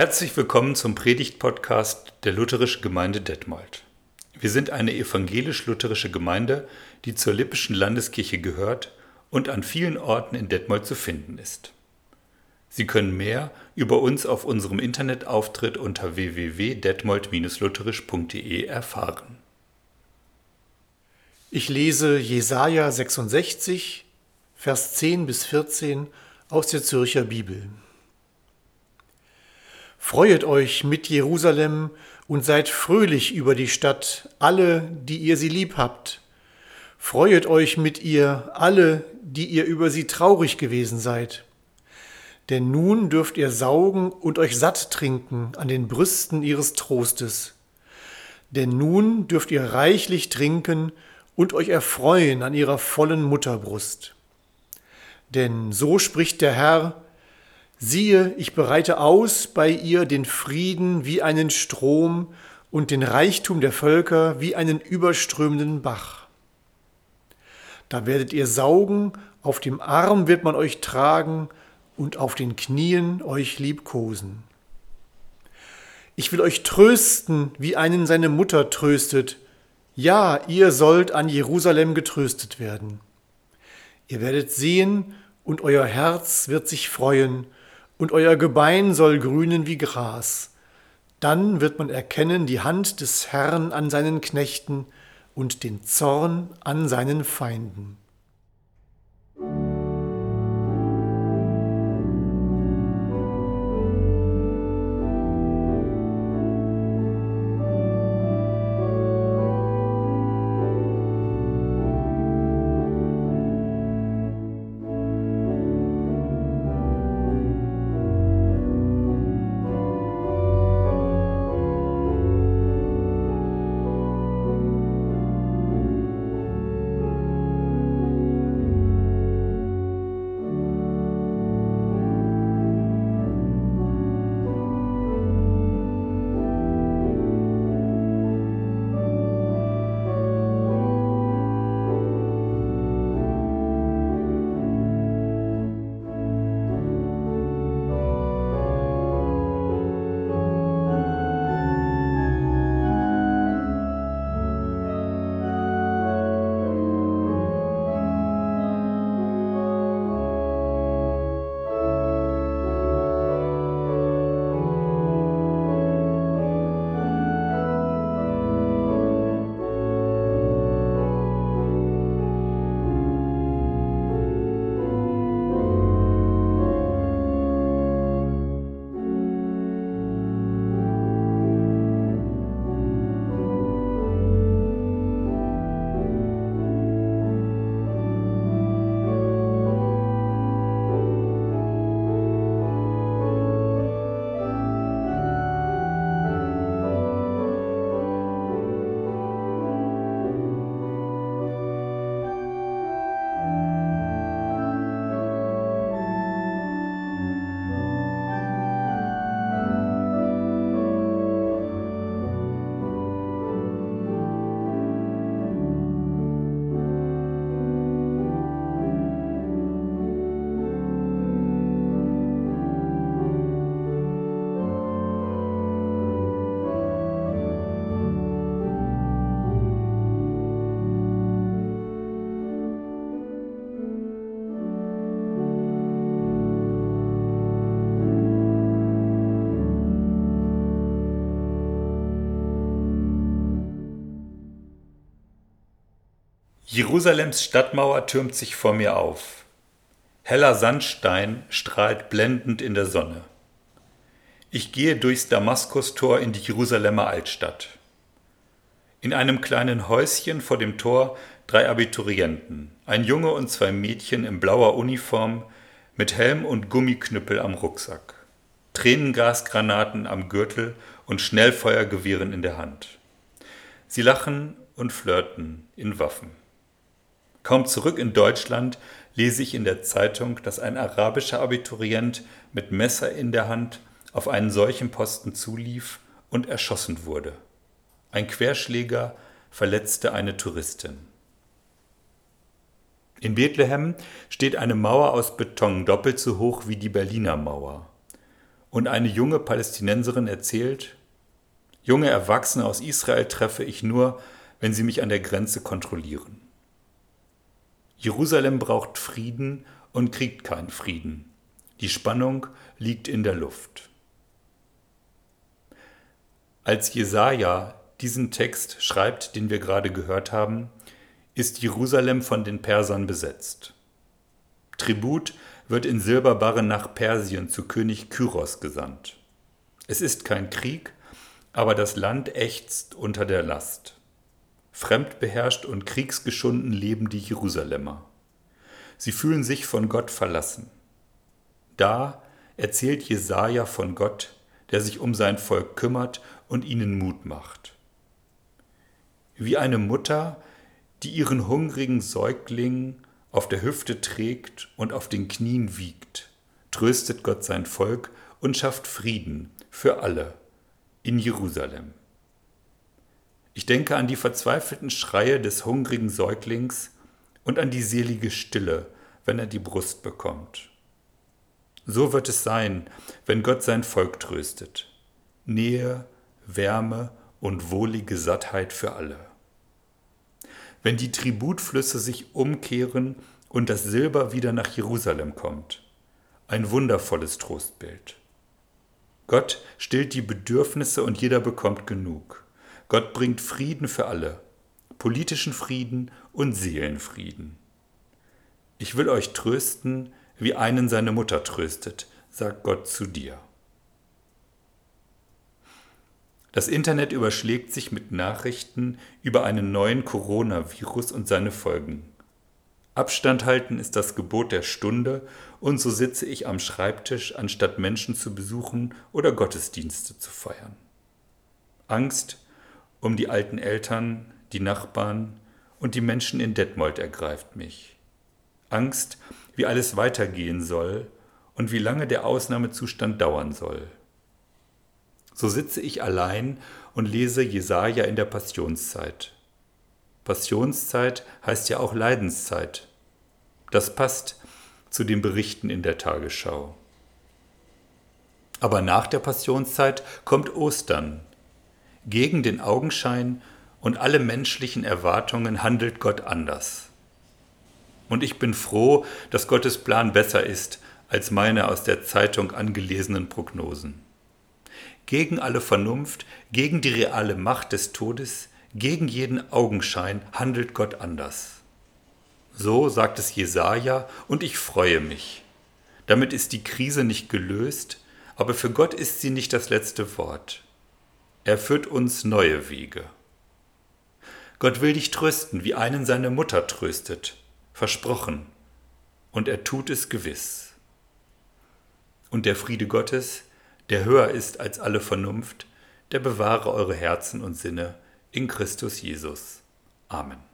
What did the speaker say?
Herzlich willkommen zum Predigt-Podcast der Lutherische Gemeinde Detmold. Wir sind eine evangelisch-lutherische Gemeinde, die zur Lippischen Landeskirche gehört und an vielen Orten in Detmold zu finden ist. Sie können mehr über uns auf unserem Internetauftritt unter www.detmold-lutherisch.de erfahren. Ich lese Jesaja 66, Vers 10 bis 14 aus der Zürcher Bibel. Freuet euch mit Jerusalem und seid fröhlich über die Stadt, alle, die ihr sie lieb habt. Freuet euch mit ihr, alle, die ihr über sie traurig gewesen seid. Denn nun dürft ihr saugen und euch satt trinken an den Brüsten ihres Trostes. Denn nun dürft ihr reichlich trinken und euch erfreuen an ihrer vollen Mutterbrust. Denn so spricht der Herr, Siehe, ich bereite aus bei ihr den Frieden wie einen Strom und den Reichtum der Völker wie einen überströmenden Bach. Da werdet ihr saugen, auf dem Arm wird man euch tragen und auf den Knien euch liebkosen. Ich will euch trösten, wie einen seine Mutter tröstet. Ja, ihr sollt an Jerusalem getröstet werden. Ihr werdet sehen, und euer Herz wird sich freuen, und euer Gebein soll grünen wie Gras. Dann wird man erkennen die Hand des Herrn an seinen Knechten und den Zorn an seinen Feinden. Jerusalems Stadtmauer türmt sich vor mir auf. Heller Sandstein strahlt blendend in der Sonne. Ich gehe durchs Damaskustor in die Jerusalemer Altstadt. In einem kleinen Häuschen vor dem Tor drei Abiturienten, ein Junge und zwei Mädchen in blauer Uniform mit Helm und Gummiknüppel am Rucksack, Tränengasgranaten am Gürtel und Schnellfeuergewehren in der Hand. Sie lachen und flirten in Waffen. Kaum zurück in Deutschland lese ich in der Zeitung, dass ein arabischer Abiturient mit Messer in der Hand auf einen solchen Posten zulief und erschossen wurde. Ein Querschläger verletzte eine Touristin. In Bethlehem steht eine Mauer aus Beton doppelt so hoch wie die Berliner Mauer. und eine junge Palästinenserin erzählt, junge Erwachsene aus Israel treffe ich nur, wenn sie mich an der Grenze kontrollieren. Jerusalem braucht Frieden und kriegt keinen Frieden. Die Spannung liegt in der Luft. Als Jesaja diesen Text schreibt, den wir gerade gehört haben, ist Jerusalem von den Persern besetzt. Tribut wird in Silberbarren nach Persien zu König Kyros gesandt. Es ist kein Krieg, aber das Land ächzt unter der Last. Fremdbeherrscht und kriegsgeschunden leben die Jerusalemer. Sie fühlen sich von Gott verlassen. Da erzählt Jesaja von Gott, der sich um sein Volk kümmert und ihnen Mut macht. Wie eine Mutter, die ihren hungrigen Säugling auf der Hüfte trägt und auf den Knien wiegt, tröstet Gott sein Volk und schafft Frieden für alle in Jerusalem. Ich denke an die verzweifelten Schreie des hungrigen Säuglings und an die selige Stille, wenn er die Brust bekommt. So wird es sein, wenn Gott sein Volk tröstet. Nähe, Wärme und wohlige Sattheit für alle. Wenn die Tributflüsse sich umkehren und das Silber wieder nach Jerusalem kommt. Ein wundervolles Trostbild. Gott stillt die Bedürfnisse und jeder bekommt genug. Gott bringt Frieden für alle, politischen Frieden und Seelenfrieden. Ich will euch trösten, wie einen seine Mutter tröstet, sagt Gott zu dir. Das Internet überschlägt sich mit Nachrichten über einen neuen Coronavirus und seine Folgen. Abstand halten ist das Gebot der Stunde, und so sitze ich am Schreibtisch, anstatt Menschen zu besuchen oder Gottesdienste zu feiern. Angst um die alten Eltern, die Nachbarn und die Menschen in Detmold ergreift mich. Angst, wie alles weitergehen soll und wie lange der Ausnahmezustand dauern soll. So sitze ich allein und lese Jesaja in der Passionszeit. Passionszeit heißt ja auch Leidenszeit. Das passt zu den Berichten in der Tagesschau. Aber nach der Passionszeit kommt Ostern. Gegen den Augenschein und alle menschlichen Erwartungen handelt Gott anders. Und ich bin froh, dass Gottes Plan besser ist als meine aus der Zeitung angelesenen Prognosen. Gegen alle Vernunft, gegen die reale Macht des Todes, gegen jeden Augenschein handelt Gott anders. So sagt es Jesaja und ich freue mich. Damit ist die Krise nicht gelöst, aber für Gott ist sie nicht das letzte Wort. Er führt uns neue Wege. Gott will dich trösten, wie einen seine Mutter tröstet, versprochen, und er tut es gewiss. Und der Friede Gottes, der höher ist als alle Vernunft, der bewahre eure Herzen und Sinne in Christus Jesus. Amen.